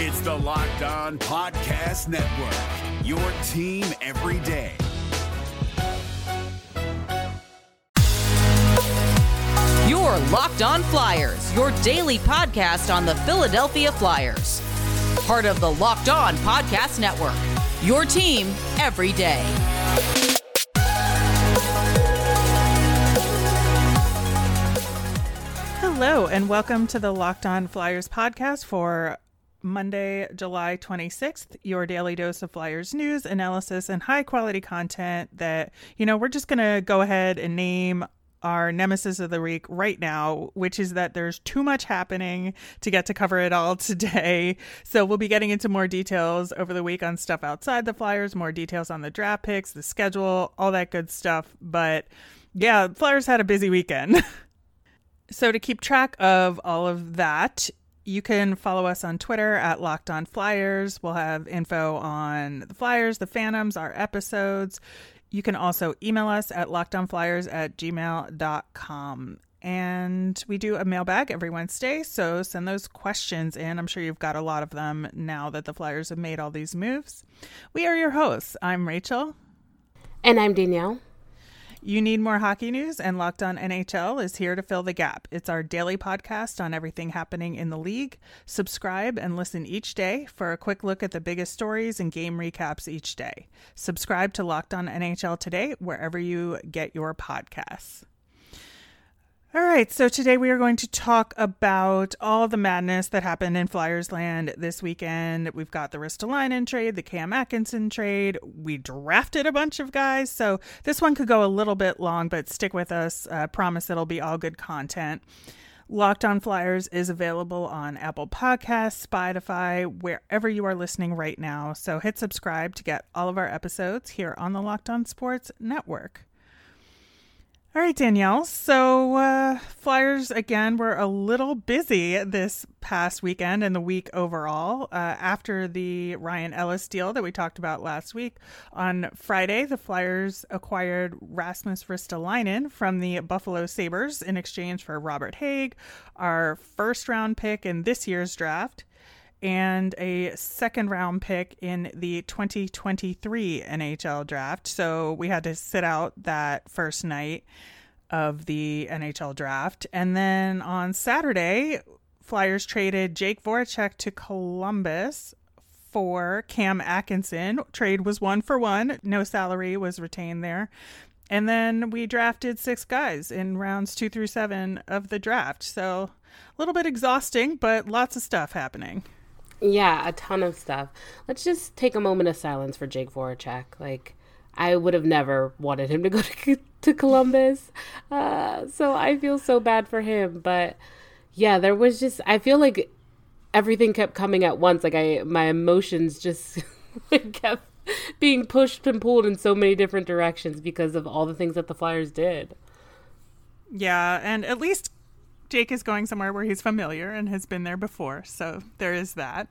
It's the Locked On Podcast Network, your team every day. Your Locked On Flyers, your daily podcast on the Philadelphia Flyers. Part of the Locked On Podcast Network, your team every day. Hello, and welcome to the Locked On Flyers podcast for Monday, July 26th, your daily dose of Flyers news, analysis, and high quality content that, you know, we're just going to go ahead and name our nemesis of the week right now, which is that there's too much happening to get to cover it all today. So we'll be getting into more details over the week on stuff outside the Flyers, more details on the draft picks, the schedule, all that good stuff. But yeah, Flyers had a busy weekend. so to keep track of all of that, you can follow us on Twitter at Locked On Flyers. We'll have info on the Flyers, the Phantoms, our episodes. You can also email us at lockedonflyers at gmail.com. And we do a mailbag every Wednesday, so send those questions in. I'm sure you've got a lot of them now that the Flyers have made all these moves. We are your hosts. I'm Rachel. And I'm Danielle. You need more hockey news, and Locked On NHL is here to fill the gap. It's our daily podcast on everything happening in the league. Subscribe and listen each day for a quick look at the biggest stories and game recaps each day. Subscribe to Locked On NHL today, wherever you get your podcasts. All right, so today we are going to talk about all the madness that happened in Flyers land this weekend. We've got the Ristolainen trade, the Cam Atkinson trade. We drafted a bunch of guys, so this one could go a little bit long, but stick with us. Uh, promise it'll be all good content. Locked on Flyers is available on Apple Podcasts, Spotify, wherever you are listening right now. So hit subscribe to get all of our episodes here on the Locked On Sports Network. All right, Danielle. So, uh, Flyers again were a little busy this past weekend and the week overall. Uh, after the Ryan Ellis deal that we talked about last week, on Friday, the Flyers acquired Rasmus Ristolainen from the Buffalo Sabres in exchange for Robert Hägg, our first round pick in this year's draft and a second round pick in the 2023 NHL draft. So we had to sit out that first night of the NHL draft. And then on Saturday, Flyers traded Jake Voracek to Columbus for Cam Atkinson. Trade was one for one, no salary was retained there. And then we drafted six guys in rounds two through seven of the draft. So a little bit exhausting, but lots of stuff happening. Yeah, a ton of stuff. Let's just take a moment of silence for Jake Voracek. Like, I would have never wanted him to go to, to Columbus. Uh, so I feel so bad for him. But yeah, there was just, I feel like everything kept coming at once. Like, I, my emotions just kept being pushed and pulled in so many different directions because of all the things that the Flyers did. Yeah, and at least Jake is going somewhere where he's familiar and has been there before. So there is that.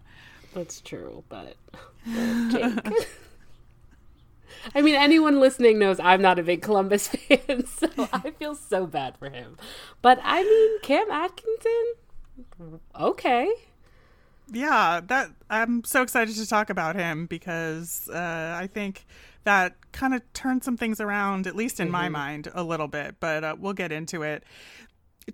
That's true, but Jake. I mean, anyone listening knows I'm not a big Columbus fan, so I feel so bad for him. But I mean, Cam Atkinson, okay. Yeah, that I'm so excited to talk about him because uh, I think that kind of turned some things around, at least in mm-hmm. my mind, a little bit. But uh, we'll get into it.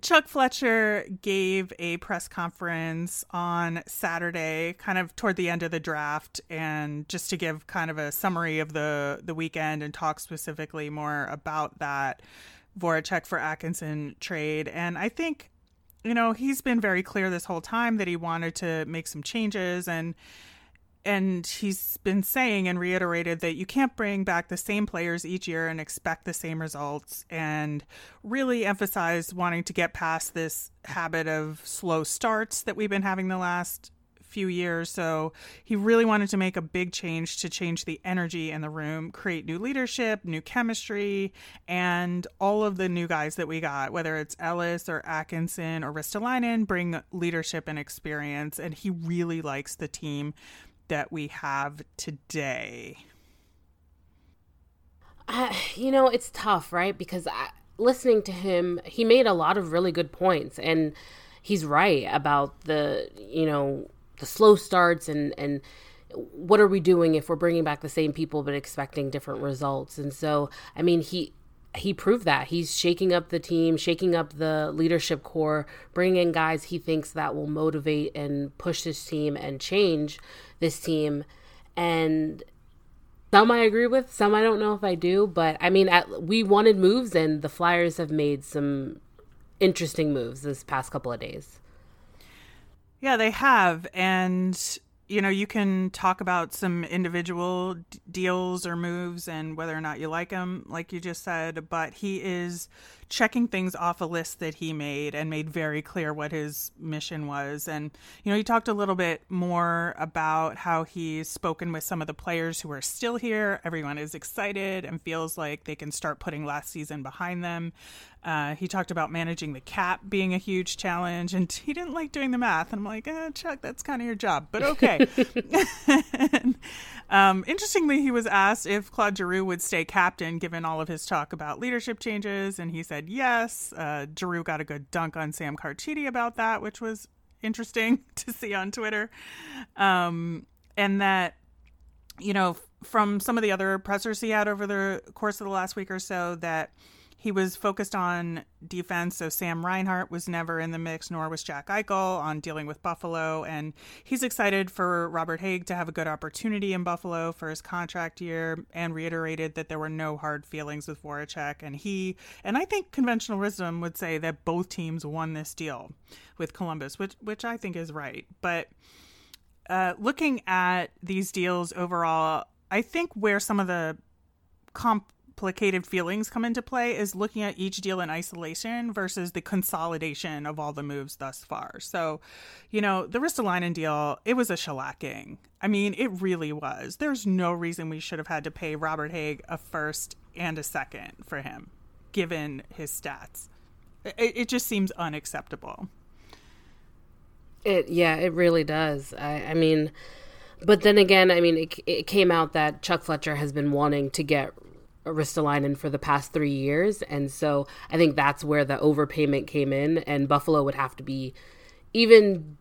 Chuck Fletcher gave a press conference on Saturday, kind of toward the end of the draft, and just to give kind of a summary of the the weekend and talk specifically more about that Voracek for Atkinson trade. And I think, you know, he's been very clear this whole time that he wanted to make some changes and and he's been saying and reiterated that you can't bring back the same players each year and expect the same results and really emphasize wanting to get past this habit of slow starts that we've been having the last few years. So he really wanted to make a big change to change the energy in the room create new leadership new chemistry and all of the new guys that we got whether it's ellis or atkinson or ristolainen bring leadership and experience and he really likes the team that we have today? Uh, you know, it's tough, right? Because I, listening to him, he made a lot of really good points, and he's right about the, you know, the slow starts and and what are we doing if we're bringing back the same people but expecting different results? And so, I mean, he he proved that he's shaking up the team, shaking up the leadership core, bringing in guys he thinks that will motivate and push this team and change this team. And some I agree with, some I don't know if I do, but I mean, at, we wanted moves, and the Flyers have made some interesting moves this past couple of days. Yeah, they have, and you know, you can talk about some individual d- deals or moves and whether or not you like them, like you just said, but he is checking things off a list that he made and made very clear what his mission was. And, you know, he talked a little bit more about how he's spoken with some of the players who are still here. Everyone is excited and feels like they can start putting last season behind them. Uh, he talked about managing the cap being a huge challenge, and he didn't like doing the math. And I'm like, eh, Chuck, that's kind of your job, but okay. and, um, interestingly, he was asked if Claude Giroux would stay captain given all of his talk about leadership changes, and he said yes. Uh, Giroux got a good dunk on Sam Carchidi about that, which was interesting to see on Twitter. Um, and that, you know, from some of the other pressers he had over the course of the last week or so, that he was focused on defense, so Sam Reinhart was never in the mix, nor was Jack Eichel on dealing with Buffalo. And he's excited for Robert Hägg to have a good opportunity in Buffalo for his contract year and reiterated that there were no hard feelings with Voracek. And he, and I think conventional wisdom would say that both teams won this deal with Columbus, which, which I think is right. But uh, looking at these deals overall, I think where some of the comp complicated feelings come into play is looking at each deal in isolation versus the consolidation of all the moves thus far. So, you know, the Ristolainen deal, it was a shellacking. I mean, it really was. There's no reason we should have had to pay Robert Hägg a first and a second for him, given his stats. It, it just seems unacceptable. It yeah, it really does. I, I mean, but then again, I mean, it, it came out that Chuck Fletcher has been wanting to get Ristolainen for the past three years. And so I think that's where the overpayment came in. And Buffalo would have to be even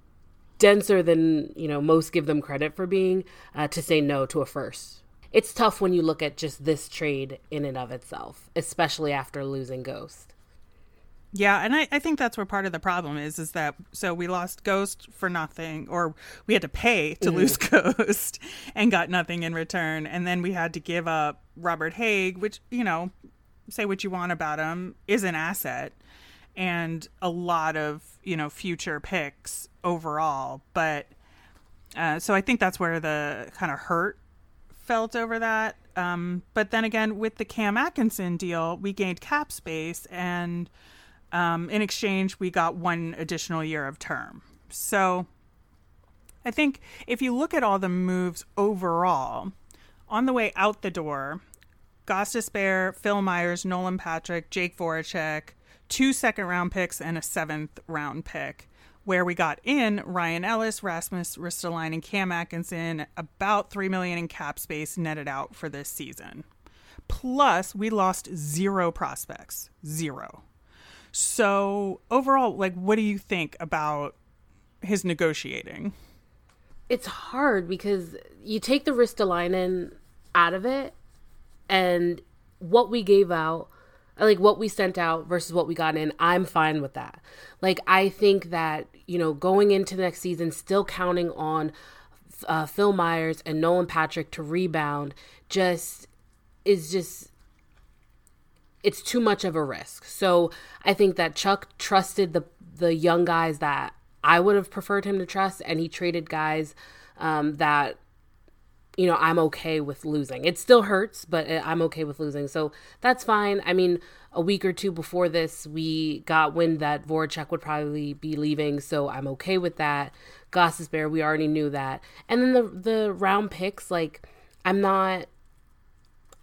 denser than, you know, most give them credit for being uh, to say no to a first. It's tough when you look at just this trade in and of itself, especially after losing Ghost. Yeah, and I, I think that's where part of the problem is is that so we lost Ghost for nothing, or we had to pay to mm-hmm. lose Ghost and got nothing in return, and then we had to give up Robert Hägg, which you know, say what you want about him, is an asset and a lot of you know future picks overall, but uh, so I think that's where the kind of hurt felt over that. Um, but then again, with the Cam Atkinson deal, we gained cap space and um, in exchange, we got one additional year of term. So I think if you look at all the moves overall, on the way out the door, Gostisbehere, Phil Myers, Nolan Patrick, Jake Voracek, two second round picks, and a seventh round pick. Where we got in Ryan Ellis, Rasmus Ristolainen, and Cam Atkinson, about three million in cap space netted out for this season. Plus, we lost zero prospects, zero. So overall, like, what do you think about his negotiating? It's hard because you take the Ristolainen out of it, and what we gave out, like what we sent out versus what we got in, I'm fine with that. Like, I think that you know, going into next season, still counting on uh, Phil Myers and Nolan Patrick to rebound, just is just it's too much of a risk. So I think that Chuck trusted the the young guys that I would have preferred him to trust, and he traded guys um, that you know I'm okay with losing. It still hurts, but uh, I'm okay with losing, so that's fine. I mean, a week or two before this, we got wind that Voracek would probably be leaving, so I'm okay with that. Gostisbehere, we already knew that, and then the the round picks, like I'm not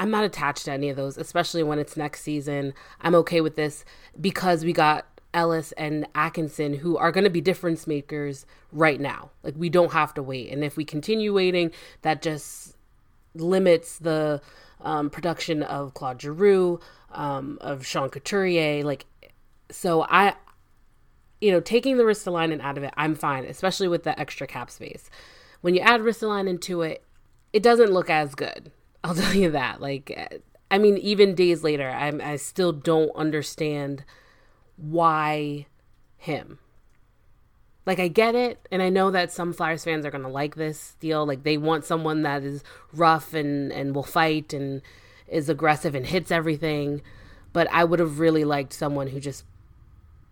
I'm not attached to any of those, especially when it's next season. I'm okay with this because we got Ellis and Atkinson who are going to be difference makers right now. Like we don't have to wait. And if we continue waiting, that just limits the um, production of Claude Giroux, um, of Sean Couturier. Like, so I, you know, taking the Ristolainen out of it, I'm fine, especially with the extra cap space. When you add Ristolainen to it, it doesn't look as good. I'll tell you that. Like, I mean, even days later, I'm, I still don't understand why him. Like, I get it, and I know that some Flyers fans are going to like this deal. Like, they want someone that is rough and, and will fight and is aggressive and hits everything. But I would have really liked someone who just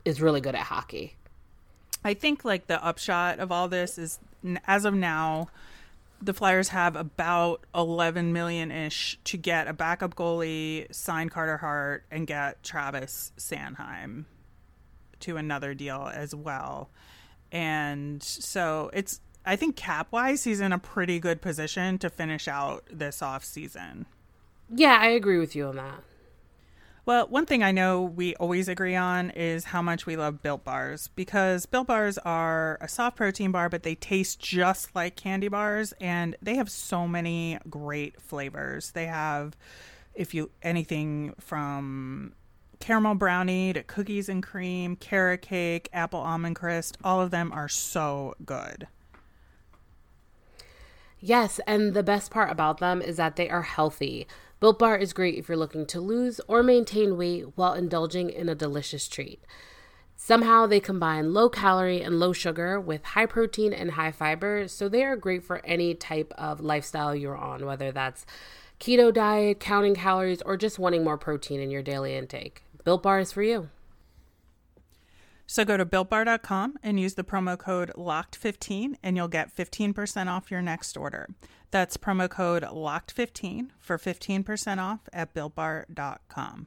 is really good at hockey. I think like the upshot of all this is as of now, the Flyers have about 11 million ish to get a backup goalie, sign Carter Hart, and get Travis Sanheim to another deal as well. And so it's, I think cap wise, he's in a pretty good position to finish out this off season. Yeah, I agree with you on that. Well, one thing I know we always agree on is how much we love Built Bars because Built Bars are a soft protein bar, but they taste just like candy bars and they have so many great flavors. They have, if you anything from caramel brownie to cookies and cream, carrot cake, apple almond crisp, all of them are so good. Yes, and the best part about them is that they are healthy. Built Bar is great if you're looking to lose or maintain weight while indulging in a delicious treat. Somehow they combine low calorie and low sugar with high protein and high fiber, so they are great for any type of lifestyle you're on, whether that's keto diet, counting calories, or just wanting more protein in your daily intake. Built Bar is for you. So go to builtbar.com and use the promo code LOCKED15 and you'll get 15% off your next order. That's promo code LOCKED15 for 15% off at builtbar.com.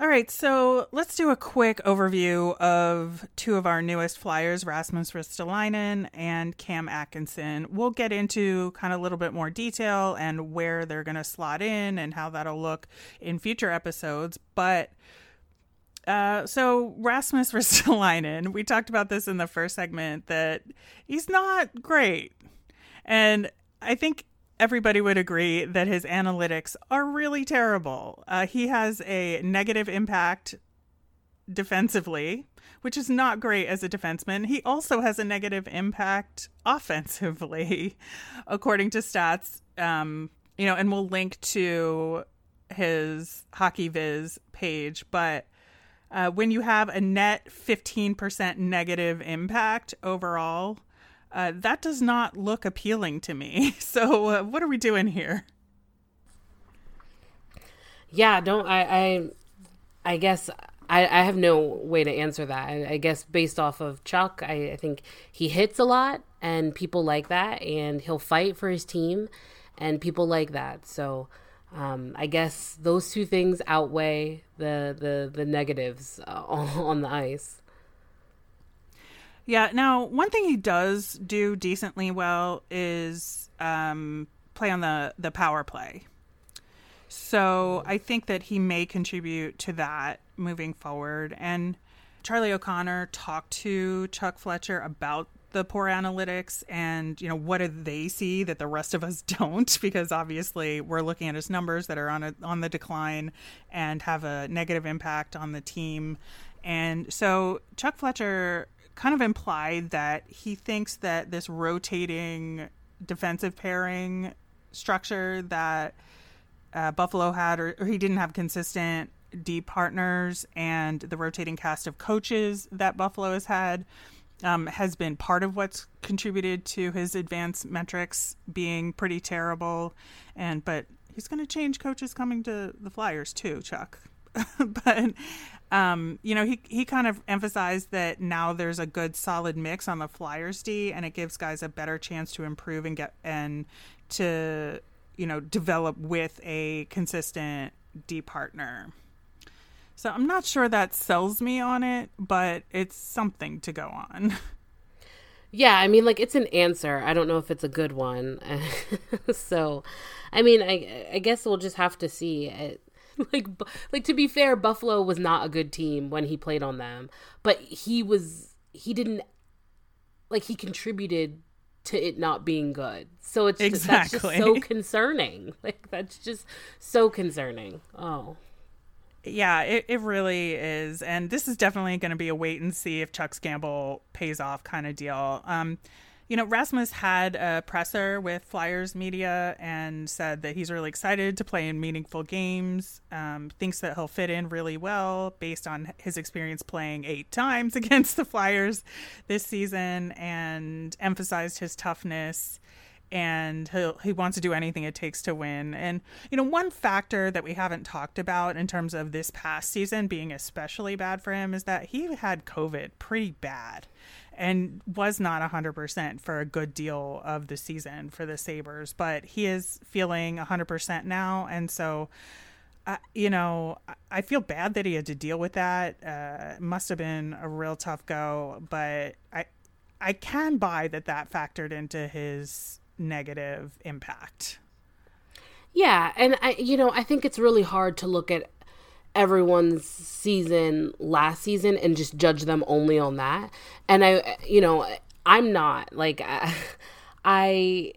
All right, so let's do a quick overview of two of our newest flyers, Rasmus Ristolainen and Cam Atkinson. We'll get into kind of a little bit more detail and where they're going to slot in and how that'll look in future episodes. But uh, so Rasmus Ristolainen, we talked about this in the first segment that he's not great. And I think everybody would agree that his analytics are really terrible. Uh, he has a negative impact defensively, which is not great as a defenseman. He also has a negative impact offensively, according to stats. Um, you know, and we'll link to his Hockey Viz page, but. Uh, when you have a net 15% negative impact overall, uh, that does not look appealing to me. So, uh, what are we doing here? Yeah, don't I? I, I guess I, I have no way to answer that. I, I guess based off of Chuck, I, I think he hits a lot, and people like that, and he'll fight for his team, and people like that. So, um, I guess those two things outweigh the the the negatives uh, on the ice. Yeah. Now, one thing he does do decently well is um, play on the the power play. So I think that he may contribute to that moving forward. And Charlie O'Connor talked to Chuck Fletcher about the poor analytics and you know what do they see that the rest of us don't because obviously we're looking at his numbers that are on a, on the decline and have a negative impact on the team and so Chuck Fletcher kind of implied that he thinks that this rotating defensive pairing structure that uh, Buffalo had, or, or he didn't have consistent deep partners, and the rotating cast of coaches that Buffalo has had. Um, has been part of what's contributed to his advanced metrics being pretty terrible, and but he's going to change coaches coming to the Flyers too, Chuck. but um, you know, he he kind of emphasized that now there's a good solid mix on the Flyers D, and it gives guys a better chance to improve and get and to you know develop with a consistent D partner. So I'm not sure that sells me on it, but it's something to go on. Yeah, I mean, like it's an answer. I don't know if it's a good one. so, I mean, I I guess we'll just have to see. It, like, like to be fair, Buffalo was not a good team when he played on them, but he was he didn't like he contributed to it not being good. So it's exactly. just, that's just so concerning. Like that's just so concerning. Oh. Yeah, it, it really is. And this is definitely going to be a wait and see if Chuck's gamble pays off kind of deal. Um, you know, Rasmus had a presser with Flyers media and said that he's really excited to play in meaningful games, um, thinks that he'll fit in really well based on his experience playing eight times against the Flyers this season, and emphasized his toughness and he he wants to do anything it takes to win. And you know, one factor that we haven't talked about in terms of this past season being especially bad for him is that he had COVID pretty bad and was not 100% for a good deal of the season for the Sabres, but he is feeling 100% now and so uh, you know, I feel bad that he had to deal with that. Uh, must have been a real tough go, but I, I can buy that that factored into his negative impact. Yeah, and I you know, I think it's really hard to look at everyone's season last season and just judge them only on that. And I you know, I'm not like I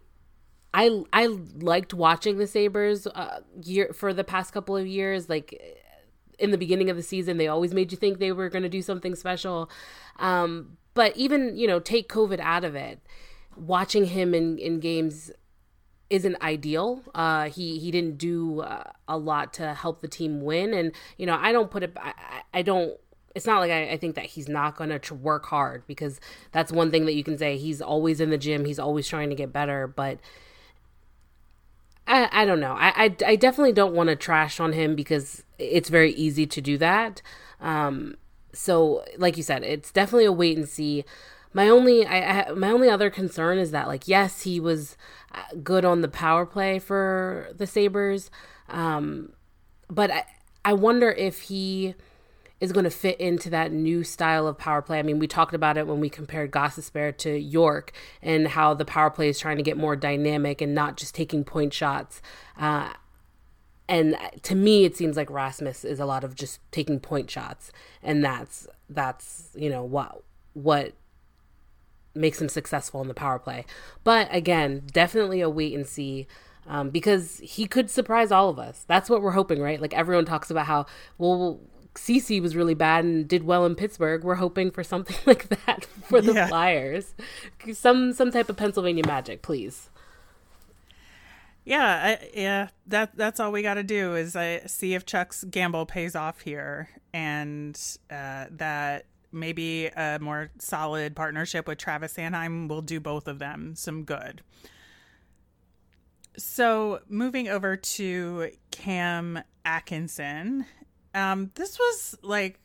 I I, liked watching the Sabres uh, year for the past couple of years like in the beginning of the season they always made you think they were going to do something special. Um, but even, you know, take COVID out of it watching him in, in games isn't ideal. Uh, he he didn't do uh, a lot to help the team win, and you know I don't put it. I, I don't. It's not like I, I think that he's not going to work hard because that's one thing that you can say. He's always in the gym. He's always trying to get better, but. I, I don't know. I, I, I definitely don't want to trash on him because it's very easy to do that. Um, so, like you said, it's definitely a wait and see my only I, I, my only other concern is that like yes he was uh, good on the power play for the Sabres um, but I, I wonder if he is going to fit into that new style of power play. I mean, we talked about it when we compared Gostisbehere to York and how the power play is trying to get more dynamic and not just taking point shots. Uh, and to me, it seems like Rasmus is a lot of just taking point shots, and that's that's you know what what makes him successful in the power play. But again, definitely a wait and see. Um, because he could surprise all of us. That's what we're hoping, right? Like everyone talks about how well CC was really bad and did well in Pittsburgh. We're hoping for something like that for the yeah. Flyers. Some some type of Pennsylvania magic, please. Yeah, I, yeah. That that's all we got to do is uh, see if Chuck's gamble pays off here, and uh, that maybe a more solid partnership with Travis Sanheim will do both of them some good. So, moving over to Cam Atkinson, um, this was like,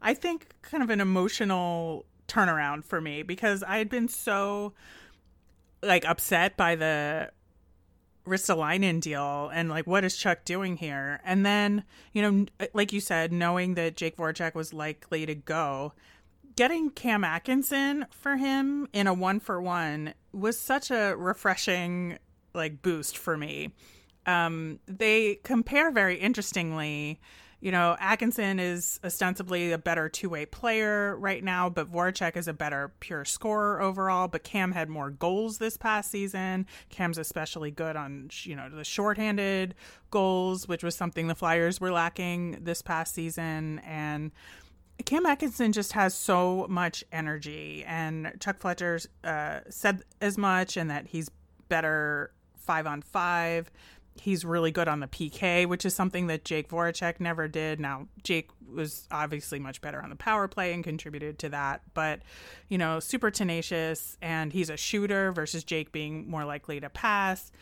I think, kind of an emotional turnaround for me because I had been so like upset by the Ristolainen deal and like what is Chuck doing here? And then, you know, like you said, knowing that Jake Voracek was likely to go, getting Cam Atkinson for him in a one for one was such a refreshing like boost for me. Um, they compare very interestingly you know, Atkinson is ostensibly a better two way player right now, but Voracek is a better pure scorer overall. But Cam had more goals this past season. Cam's especially good on, you know, the shorthanded goals, which was something the Flyers were lacking this past season. And Cam Atkinson just has so much energy. And Chuck Fletcher uh, said as much, and that he's better five on five he's really good on the PK, which is something that Jake Voracek never did. Now, Jake was obviously much better on the power play and contributed to that, but you know, super tenacious and he's a shooter versus Jake being more likely to pass.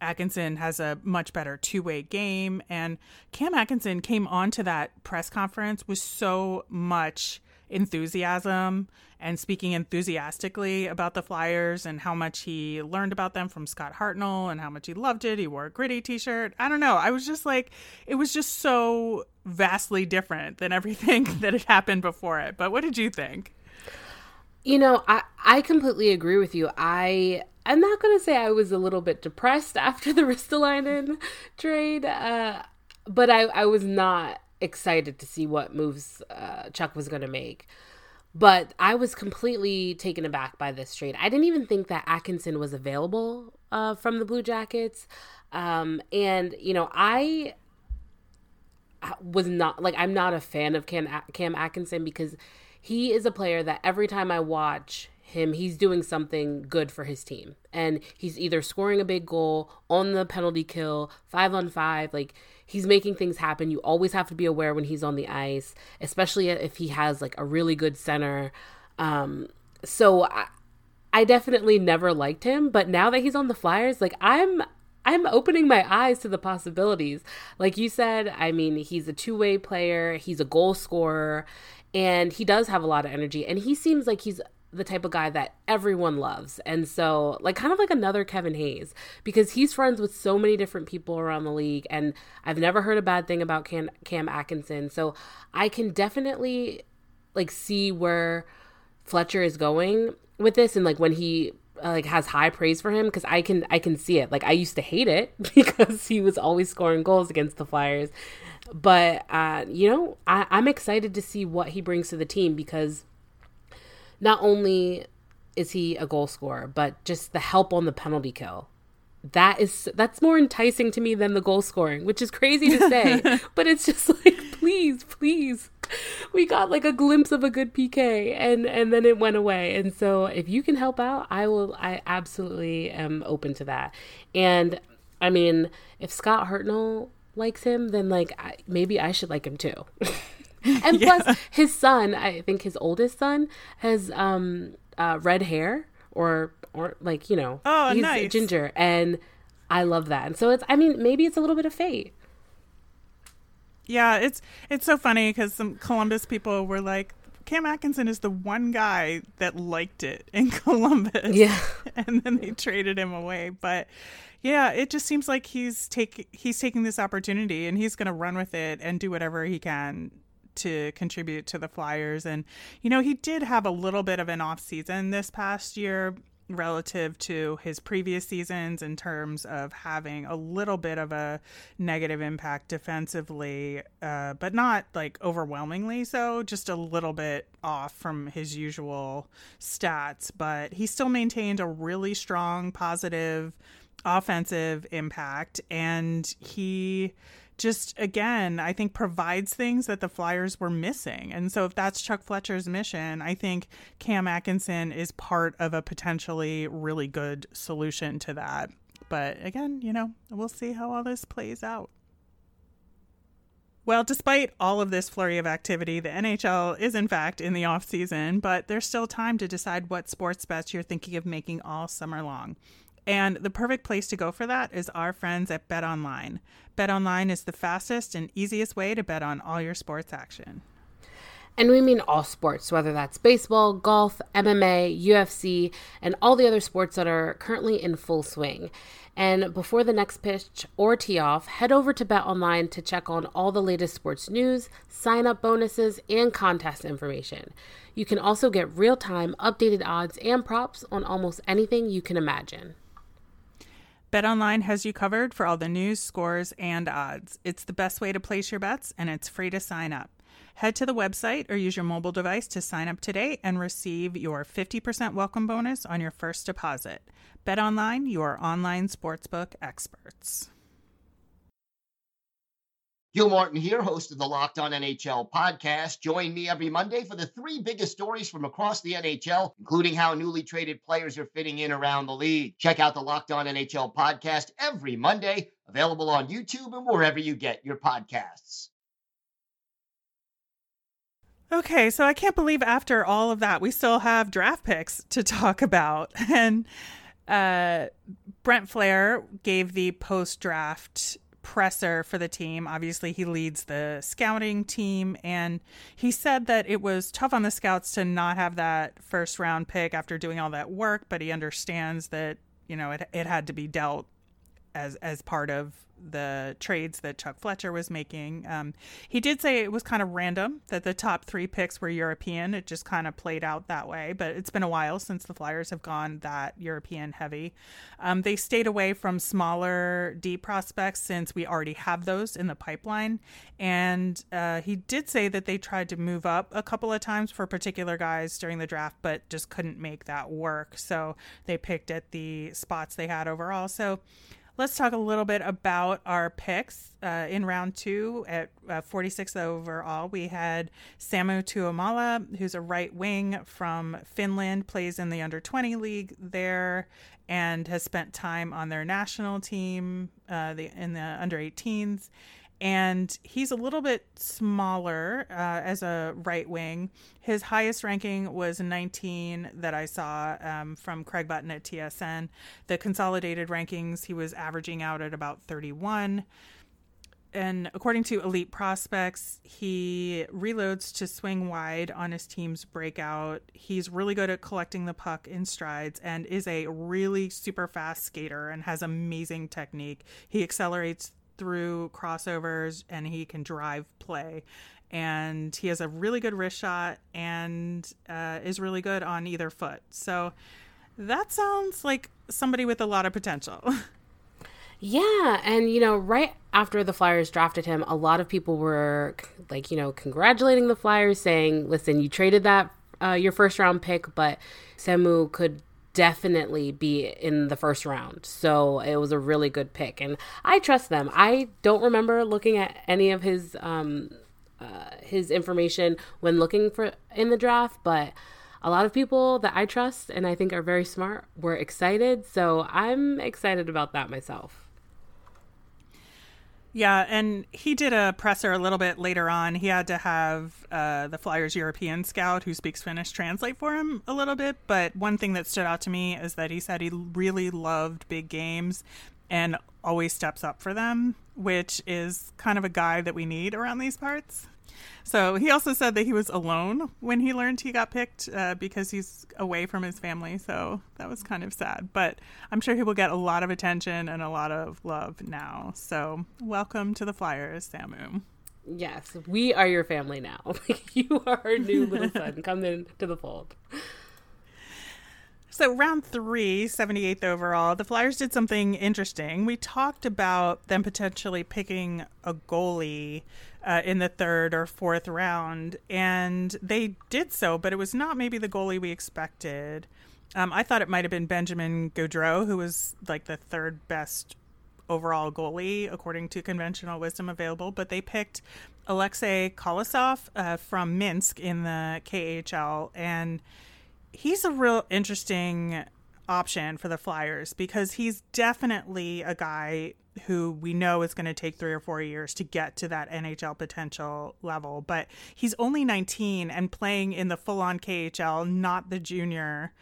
Atkinson has a much better two way game, and Cam Atkinson came onto that press conference with so much enthusiasm and speaking enthusiastically about the Flyers and how much he learned about them from Scott Hartnell and how much he loved it. He wore a gritty t shirt. I don't know. I was just like, it was just so vastly different than everything that had happened before it. But what did you think? You know, I I completely agree with you. I I'm not gonna say I was a little bit depressed after the Ristolainen trade, uh, but I I was not excited to see what moves uh, Chuck was gonna make. But I was completely taken aback by this trade. I didn't even think that Atkinson was available uh, from the Blue Jackets, um, and you know I was not like I'm not a fan of Cam Cam Atkinson because he is a player that every time I watch him, he's doing something good for his team. And he's either scoring a big goal on the penalty kill, five on five, like he's making things happen. You always have to be aware when he's on the ice, especially if he has like a really good center. Um, so I, I definitely never liked him, but now that he's on the Flyers, like I'm I'm opening my eyes to the possibilities. Like you said, I mean, he's a two-way player, he's a goal scorer, and he does have a lot of energy and he seems like he's the type of guy that everyone loves. And so, like, kind of like another Kevin Hayes, because he's friends with so many different people around the league. And I've never heard a bad thing about Cam, Cam Atkinson. So I can definitely, like, see where Fletcher is going with this. And, like, when he like has high praise for him because I can I can see it. Like I used to hate it because he was always scoring goals against the Flyers, but uh, you know I, I'm excited to see what he brings to the team because not only is he a goal scorer, but just the help on the penalty kill. That is that's more enticing to me than the goal scoring, which is crazy to say, but it's just like please, please. We got like a glimpse of a good PK and and then it went away. And so if you can help out, I will I absolutely am open to that. And I mean, if Scott Hartnell likes him, then like I, maybe I should like him too. and yeah. plus his son i think his oldest son has um uh red hair or or like you know oh he's nice ginger and i love that and so it's i mean maybe it's a little bit of fate yeah it's it's so funny because some columbus people were like Cam Atkinson is the one guy that liked it in Columbus. Yeah. And then they traded him away. But yeah, it just seems like he's take he's taking this opportunity and he's gonna run with it and do whatever he can to contribute to the Flyers. And, you know, he did have a little bit of an off season this past year relative to his previous seasons in terms of having a little bit of a negative impact defensively, uh, but not like overwhelmingly so, just a little bit off from his usual stats. But he still maintained a really strong, positive offensive impact. And he just again, I think provides things that the Flyers were missing. And so if that's Chuck Fletcher's mission, I think Cam Atkinson is part of a potentially really good solution to that. But again, you know, we'll see how all this plays out. Well, despite all of this flurry of activity, the NHL is in fact in the off season, but there's still time to decide what sports bets you're thinking of making all summer long. And the perfect place to go for that is our friends at Bet Online. Bet Online is the fastest and easiest way to bet on all your sports action. And we mean all sports, whether that's baseball, golf, MMA, UFC, and all the other sports that are currently in full swing. And before the next pitch or tee off, head over to Bet Online to check on all the latest sports news, sign up bonuses, and contest information. You can also get real time updated odds and props on almost anything you can imagine. BetOnline has you covered for all the news, scores, and odds. It's the best way to place your bets, and it's free to sign up. Head to the website or use your mobile device to sign up today and receive your 50% welcome bonus on your first deposit. BetOnline, your online sportsbook experts. Gil Martin here, host of the Locked On NHL podcast. Join me every Monday for the three biggest stories from across the NHL, including how newly traded players are fitting in around the league. Check out the Locked On NHL podcast every Monday, available on YouTube and wherever you get your podcasts. Okay, so I can't believe after all of that, we still have draft picks to talk about. And uh, Brent Flahr gave the post draft presser for the team. Obviously, he leads the scouting team, and he said that it was tough on the scouts to not have that first round pick after doing all that work, but he understands that, you know, it, it had to be dealt as as part of the trades that Chuck Fletcher was making. Um, he did say it was kind of random that the top three picks were European. It just kind of played out that way, but it's been a while since the Flyers have gone that European heavy. Um, they stayed away from smaller D prospects since we already have those in the pipeline. And uh, he did say that they tried to move up a couple of times for particular guys during the draft, but just couldn't make that work. So they picked at the spots they had overall. So let's talk a little bit about our picks uh, in round two at uh, 46 overall. We had Samu Tuomala, who's a right wing from Finland, plays in the under 20 league there, and has spent time on their national team uh, the, in the under 18s and he's a little bit smaller uh, as a right wing. His highest ranking was 19 that I saw um, from Craig Button at TSN. The consolidated rankings, he was averaging out at about 31. And according to Elite Prospects, he reloads to swing wide on his team's breakout. He's really good at collecting the puck in strides and is a really super fast skater and has amazing technique. He accelerates through crossovers and he can drive play. And he has a really good wrist shot and uh, is really good on either foot. So that sounds like somebody with a lot of potential. Yeah, and you know, right after the Flyers drafted him, a lot of people were like, you know, congratulating the Flyers, saying, "Listen, you traded that uh, your first round pick, but Samu could definitely be in the first round. So it was a really good pick. And I trust them. I don't remember looking at any of his um, uh, his information when looking for in the draft, but a lot of people that I trust and I think are very smart were excited. So I'm excited about that myself. Yeah, and he did a presser a little bit later on. He had to have uh, the Flyers European scout who speaks Finnish translate for him a little bit. But one thing that stood out to me is that he said he really loved big games and always steps up for them, which is kind of a guy that we need around these parts. So he also said that he was alone when he learned he got picked uh, because he's away from his family. So that was kind of sad. But I'm sure he will get a lot of attention and a lot of love now. So welcome to the Flyers, Samu. Yes, we are your family now. you are our new little son. Come in to the fold. So, round three, 78th overall, the Flyers did something interesting. We talked about them potentially picking a goalie uh, in the third or fourth round, and they did so, but it was not maybe the goalie we expected. Um, I thought it might have been Benjamin Gaudreau, who was like the third best overall goalie according to conventional wisdom available, but they picked Alexei Kolosov uh, from Minsk in the KHL, and he's a real interesting option for the Flyers because he's definitely a guy who we know is going to take three or four years to get to that NHL potential level. But he's only 19 and playing in the full on KHL, not the junior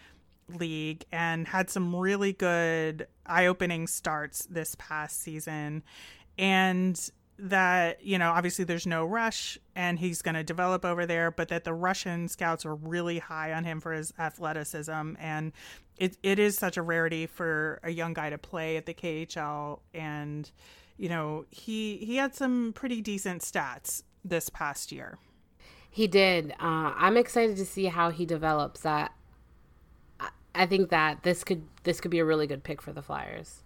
league, and had some really good eye opening starts this past season. And that you know obviously there's no rush and he's going to develop over there but that the russian scouts are really high on him for his athleticism. And it, it is such a rarity for a young guy to play at the khl and you know he he had some pretty decent stats this past year. He did. Uh, i'm excited to see how he develops. That i think that this could this could be a really good pick for the flyers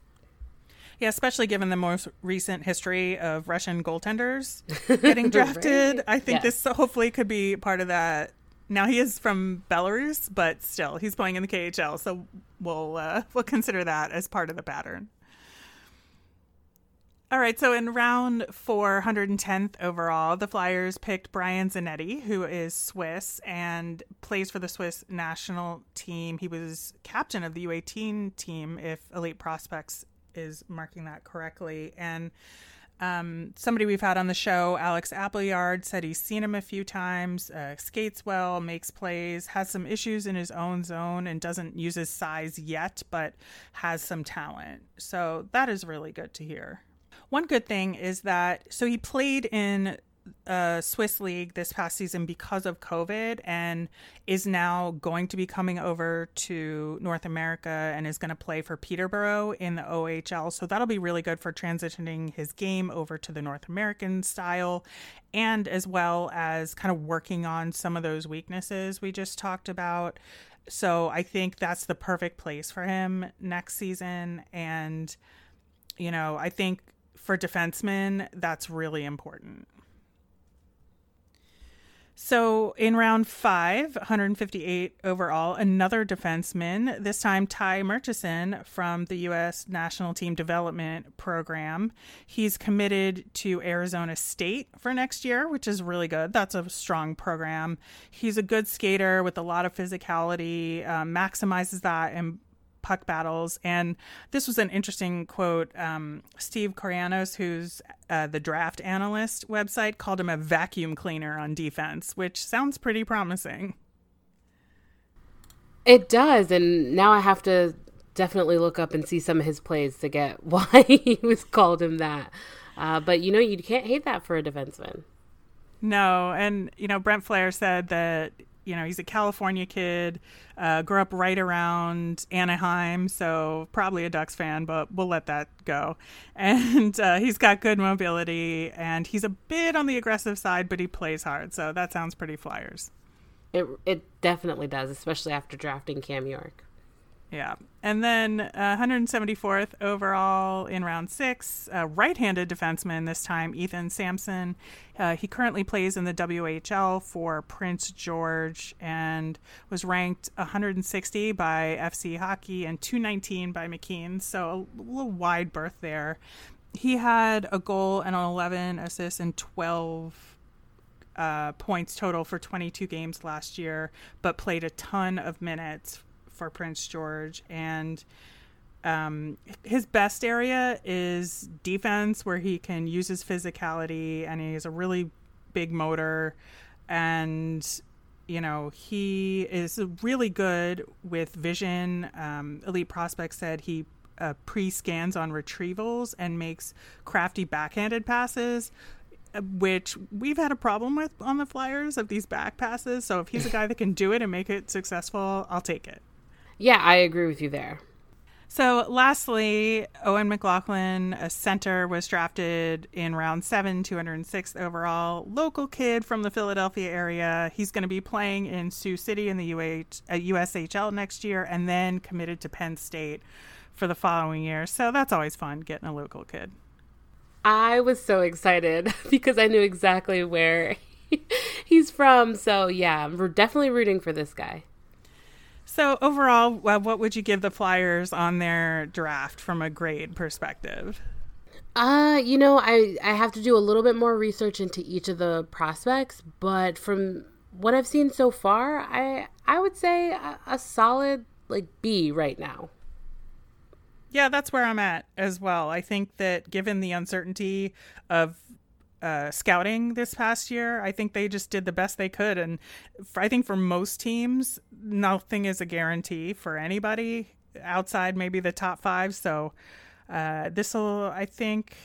yeah, especially given the most recent history of Russian goaltenders getting drafted. right. I think yes. this hopefully could be part of that. Now he is from Belarus, but still he's playing in the KHL, so we'll uh, we'll consider that as part of the pattern. All right, so in round 410th overall, the Flyers picked Brian Zanetti, who is Swiss and plays for the Swiss national team. He was captain of the U18 team, if Elite Prospects is marking that correctly. And um, somebody we've had on the show, Alex Appleyard, said he's seen him a few times, uh, skates well, makes plays, has some issues in his own zone, and doesn't use his size yet, but has some talent. So that is really good to hear. One good thing is that, so he played in uh, Swiss league this past season because of COVID and is now going to be coming over to North America and is going to play for Peterborough in the OHL. So that'll be really good for transitioning his game over to the North American style and as well as kind of working on some of those weaknesses we just talked about. So I think that's the perfect place for him next season. And, you know, I think for defensemen, that's really important. So in round five, 158 overall, another defenseman, this time Ty Murchison from the U.S. National Team Development Program. He's committed to Arizona State for next year, which is really good. That's a strong program. He's a good skater with a lot of physicality, uh, maximizes that and puck battles. And this was an interesting quote. Um, Steve Kournianos, who's uh, the draft analyst website, called him a vacuum cleaner on defense, which sounds pretty promising. It does. And now I have to definitely look up and see some of his plays to get why he was called him that. Uh, but you know, you can't hate that for a defenseman. No, and you know Brent Flahr said that you know, he's a California kid, uh, grew up right around Anaheim, so probably a Ducks fan, but we'll let that go. And uh, he's got good mobility, and he's a bit on the aggressive side, but he plays hard, so that sounds pretty Flyers. It it definitely does, especially after drafting Cam York. Yeah. And then uh, 174th overall in round six, right handed defenseman, this time Ethan Samson. Uh, he currently plays in the WHL for Prince George and was ranked 160 by FC Hockey and 219 by McKeen. So a little wide berth there. He had a goal and 11 assists and 12 uh, points total for 22 games last year, but played a ton of minutes for Prince George, and um, his best area is defense, where he can use his physicality, and he has a really big motor, and you know he is really good with vision. Um, Elite Prospect said he uh, pre-scans on retrievals and makes crafty backhanded passes which we've had a problem with on the flyers of these back passes. So if he's a guy that can do it and make it successful i'll take it yeah, I agree with you there. So, lastly, Owen McLaughlin, a center, was drafted in round seven, 206th overall. Local kid from the Philadelphia area. He's going to be playing in Sioux City in the UH, uh, USHL next year and then committed to Penn State for the following year. So, that's always fun getting a local kid. I was so excited because I knew exactly where he's from. So, yeah, we're definitely rooting for this guy. So overall, what would you give the Flyers on their draft from a grade perspective? Uh, you know, I I have to do a little bit more research into each of the prospects, but from what I've seen so far, I I would say a, a solid like B right now. Yeah, that's where I'm at as well. I think that given the uncertainty of uh, scouting this past year. I think they just did the best they could, and I think for most teams, nothing is a guarantee for anybody outside maybe the top five. So uh, this will, I think,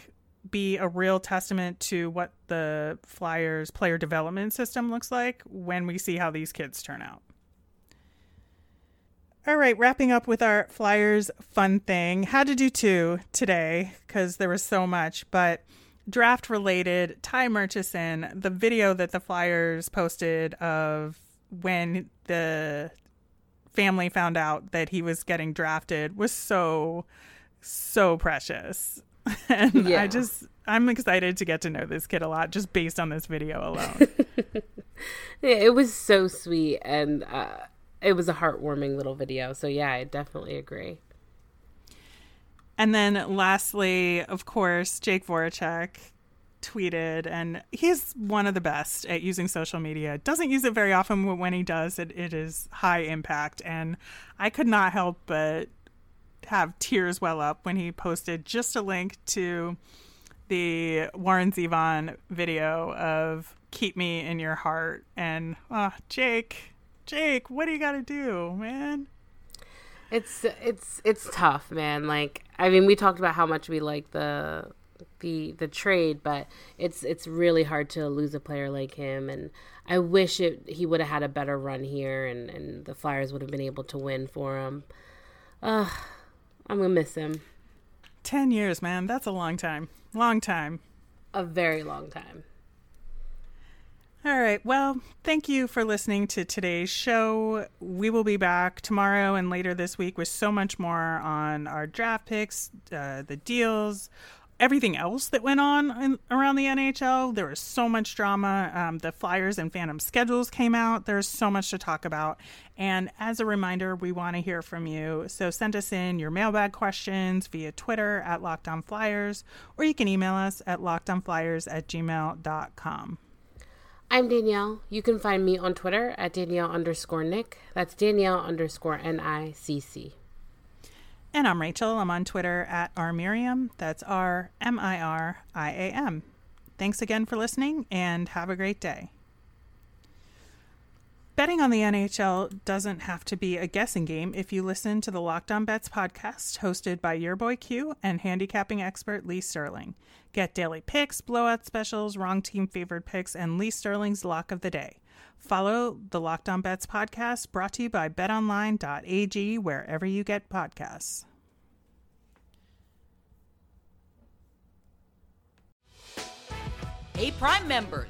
be a real testament to what the Flyers player development system looks like when we see how these kids turn out. All right, wrapping up with our Flyers fun thing. Had to do two today because there was so much, but draft related, Ty Murchison, the video that the Flyers posted of when the family found out that he was getting drafted was so so precious. and yeah. I just I'm excited to get to know this kid a lot just based on this video alone. yeah, it was so sweet and uh, it was a heartwarming little video. So yeah, I definitely agree. And then lastly, of course, Jake Voracek tweeted, and he's one of the best at using social media. Doesn't use it very often, but when he does, it, it is high impact. And I could not help but have tears well up when he posted just a link to the Warren Zevon video of "Keep Me in Your Heart." And oh, Jake, Jake, what do you got to do, man? It's it's it's tough, man. Like I mean, we talked about how much we like the the the trade, but it's it's really hard to lose a player like him. And I wish it he would have had a better run here, and and the Flyers would have been able to win for him. Uh, I'm gonna miss him. Ten years, man. That's a long time. Long time. A very long time. All right. Well, thank you for listening to today's show. We will be back tomorrow and later this week with so much more on our draft picks, uh, the deals, everything else that went on in, around the NHL. There was so much drama. Um, the Flyers and Phantom schedules came out. There's so much to talk about. And as a reminder, we want to hear from you. So send us in your mailbag questions via Twitter at Locked On Flyers, or you can email us at lockedonflyers at gmail.com. I'm Danielle. You can find me on Twitter at Danielle underscore Nick. That's Danielle underscore N I C C. And I'm Rachel. I'm on Twitter at rmiriam. That's R M I R I A M. Thanks again for listening and have a great day. Betting on the NHL doesn't have to be a guessing game if you listen to the Locked On Bets podcast hosted by your boy Q and handicapping expert Lee Sterling. Get daily picks, blowout specials, wrong team favored picks, and Lee Sterling's lock of the day. Follow the Locked On Bets podcast brought to you by betonline.ag wherever you get podcasts. Hey, Prime members,